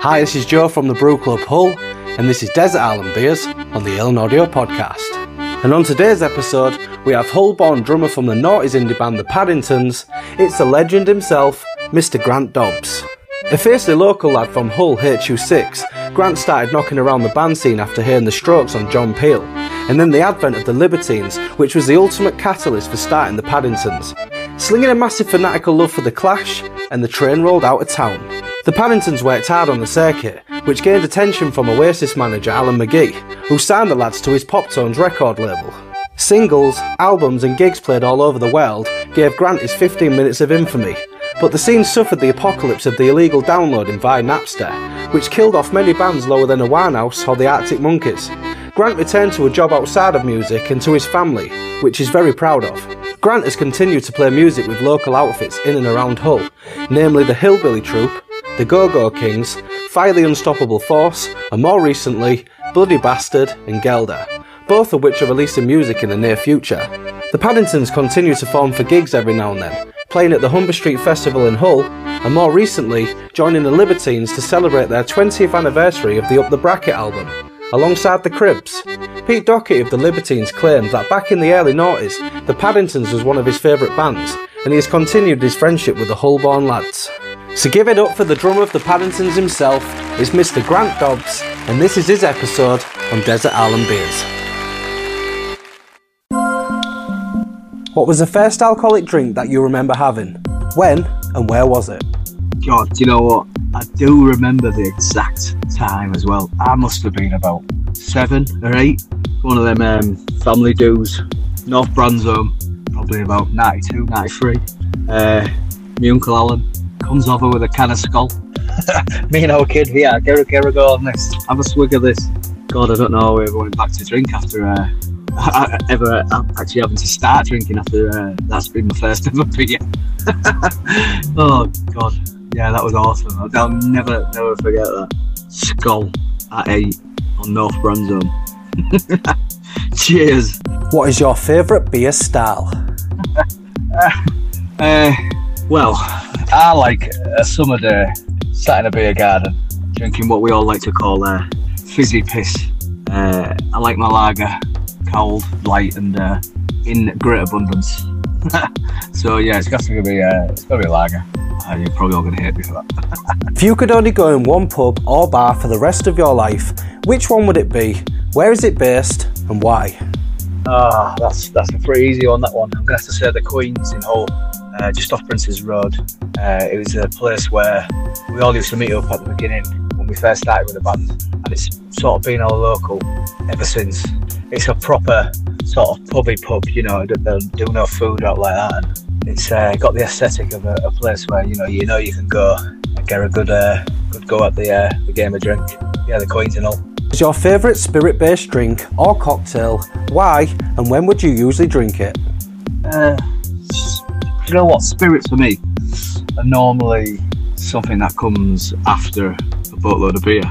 Hi, this is Joe from the Brew Club Hull, and this is Desert Island Beers on the Ale and Audio Podcast. And on today's episode, we have Hull born drummer from the noughties indie band The Paddingtons. It's the legend himself, Mr. Grant Dobbs. A fiercely local lad from Hull HU6, Grant started knocking around the band scene after hearing the strokes on John Peel, and then the advent of the Libertines, which was the ultimate catalyst for starting the Paddingtons. Slinging a massive fanatical love for the Clash, and the train rolled out of town. The Paddingtons worked hard on the circuit, which gained attention from Oasis manager Alan McGee, who signed the lads to his Poptones record label. Singles, albums, and gigs played all over the world gave Grant his 15 minutes of infamy, but the scene suffered the apocalypse of the illegal downloading via Napster, which killed off many bands lower than Amy Winehouse or the Arctic Monkeys. Grant returned to a job outside of music and to his family, which he's very proud of. Grant has continued to play music with local outfits in and around Hull, namely the Hillbilly Troupe, the Go Go Kings, Fire the Unstoppable Force, and more recently, Bloody Bastard and Gelder, both of which are releasing music in the near future. The Paddingtons continue to form for gigs every now and then, playing at the Humber Street Festival in Hull, and more recently, joining the Libertines to celebrate their 20th anniversary of the Up the Bracket album, alongside the Cribs. Pete Doherty of the Libertines claimed that back in the early noughties, the Paddingtons was one of his favourite bands, and he has continued his friendship with the Hull-born lads. So give it up for the drummer of the Paddingtons himself, it's Mr. Grant Dobbs, and this is his episode on Desert Island Beers. What was the first alcoholic drink that you remember having? When and where was it? God, do you know what? I do remember the exact time as well. I must have been about seven or eight. One of them um, family dues, North Bransholme, probably about 92, 93. Uh, my Uncle Alan comes over with a can of Skol. Me and our kid, yeah, get a, get a go on this. Have a swig of this. God, I don't know how We're going back to drink after uh, ever actually having to start drinking after uh, that's been my first ever beer. oh God, yeah, that was awesome. I'll never, never forget that. Skol at eight on North Bransholme. Cheers. What is your favourite beer style? uh, well, I like a summer day, sat in a beer garden, drinking what we all like to call uh, fizzy piss. Uh, I like my lager cold, light, and uh, in great abundance. so yeah, it's got to be uh, it's got to be a lager. Uh, you're probably all going to hate me for that. if you could only go in one pub or bar for the rest of your life, which one would it be? Where is it based, and why? Ah, oh, that's that's a pretty easy one. That one. I'm going to have to say the Queens in Hull, uh, just off Prince's Road. Uh, it was a place where we all used to meet up at the beginning when we first started with the band, and it's sort of been our local ever since it's a proper sort of pubby pub, you know, they'll do no food out like that. And it's uh, got the aesthetic of a, a, place where you know you know you can go and get a good uh, good go at the uh, the game of drink. Yeah, the coins and all. Is your favourite spirit-based drink or cocktail? Why and when would you usually drink it? Uh, you know what? Spirits for me are normally something that comes after a boatload of beer.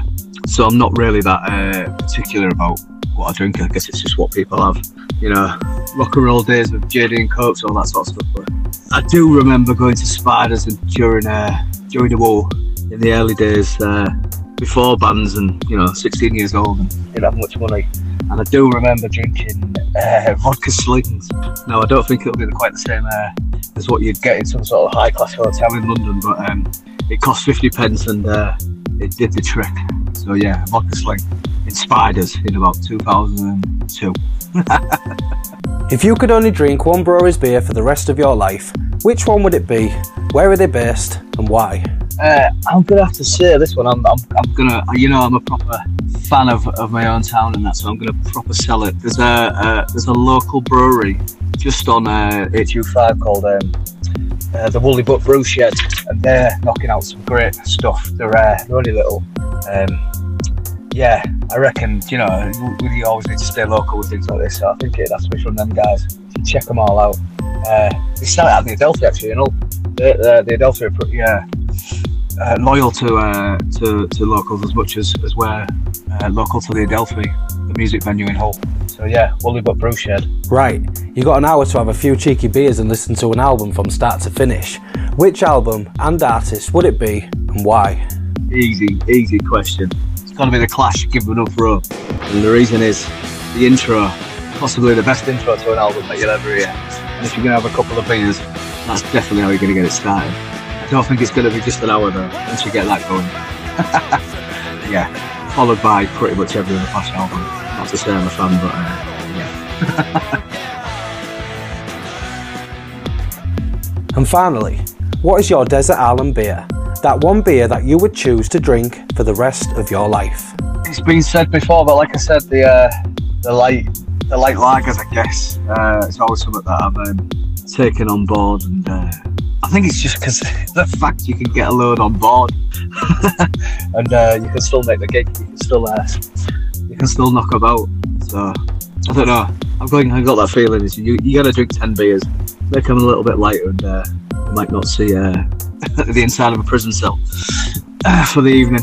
So I'm not really that uh, particular about what I drink. I guess it's just what people have. You know, rock and roll days with JD and Cokes, all that sort of stuff. But I do remember going to Spiders and during uh, during the war in the early days uh, before bands and you know 16 years old and didn't have much money. And I do remember drinking uh, vodka slings. Now I don't think it'll be quite the same uh, as what you'd get in some sort of high class hotel in London, but um, it cost 50 pence and uh, it did the trick. So yeah, vodka sling inspired us in about 2002. if you could only drink one brewery's beer for the rest of your life, which one would it be? Where are they based and why? Uh, I'm gonna have to say this one. I'm, I'm, I'm, gonna, you know, I'm a proper fan of, of my own town and that, so I'm gonna proper sell it. There's a uh, there's a local brewery just on uh, HU5 called um, uh, the Woolly Butt Brew Shed, and they're knocking out some great stuff. They're, uh, they're only little. Um, yeah, I reckon, you know, we always need to stay local with things like this. So I think it has to be from them guys. Check them all out. Uh, they started at the Adelphi actually, you know. The, the Adelphi are pretty uh, uh, loyal to, uh, to to locals as much as, as we're uh, local to the Adelphi, the music venue in Hull. So yeah, Woolly Butt Brew Shed. Right, you got an hour to have a few cheeky beers and listen to an album from start to finish. Which album and artist would it be and why? easy, easy question. It's got to be the Clash, Give Enough Rope. And the reason is the intro, possibly the best intro to an album that you'll ever hear. And if you're going to have a couple of beers, that's definitely how you're going to get it started. I don't think it's going to be just an hour though, once you get that going. yeah, followed by pretty much every other Clash album. Not to say I'm a fan, but uh, yeah. And finally, what is your desert island beer? That one beer that you would choose to drink for the rest of your life. it's been said before, but like I said, the uh, the light the light lagers, I guess, uh, it's always something that I've um, taken on board, and uh, I think it's just because the fact you can get a load on board, and uh, you can still make the gig, you can still uh, you can still knock about. So I don't know. I'm going. I got that feeling. Is you you gotta drink ten beers, make them a little bit lighter, and uh, you might not see uh, the inside of a prison cell uh, for the evening.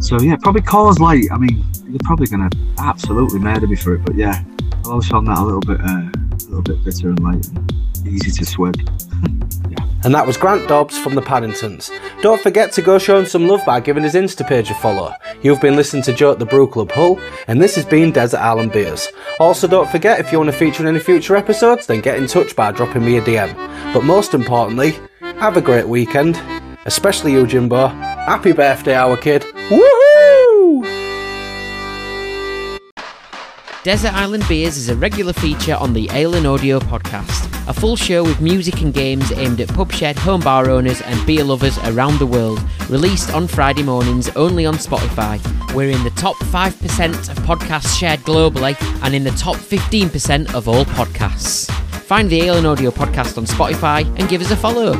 so yeah, probably Coors Light. I mean, you're probably gonna absolutely murder me for it, but yeah, I've always found that a little bit, uh, a little bit bitter and light easy to swig. And that was Grant Dobbs from the Paddingtons. Don't forget to go show him some love by giving his Insta page a follow. You've been listening to Joe at the Brew Club Hull, and this has been Desert Island Beers. Also, don't forget if you want to feature in any future episodes, then get in touch by dropping me a DM. But most importantly, have a great weekend, especially you, Jimbo. Happy birthday, our kid. Woohoo! Desert Island Beers is a regular feature on the Ale and Audio podcast, a full show with music and games aimed at pub shed, home bar owners, and beer lovers around the world. Released on Friday mornings only on Spotify. We're in the top 5% of podcasts shared globally and in the top 15% of all podcasts. Find the Ale and Audio podcast on Spotify and give us a follow.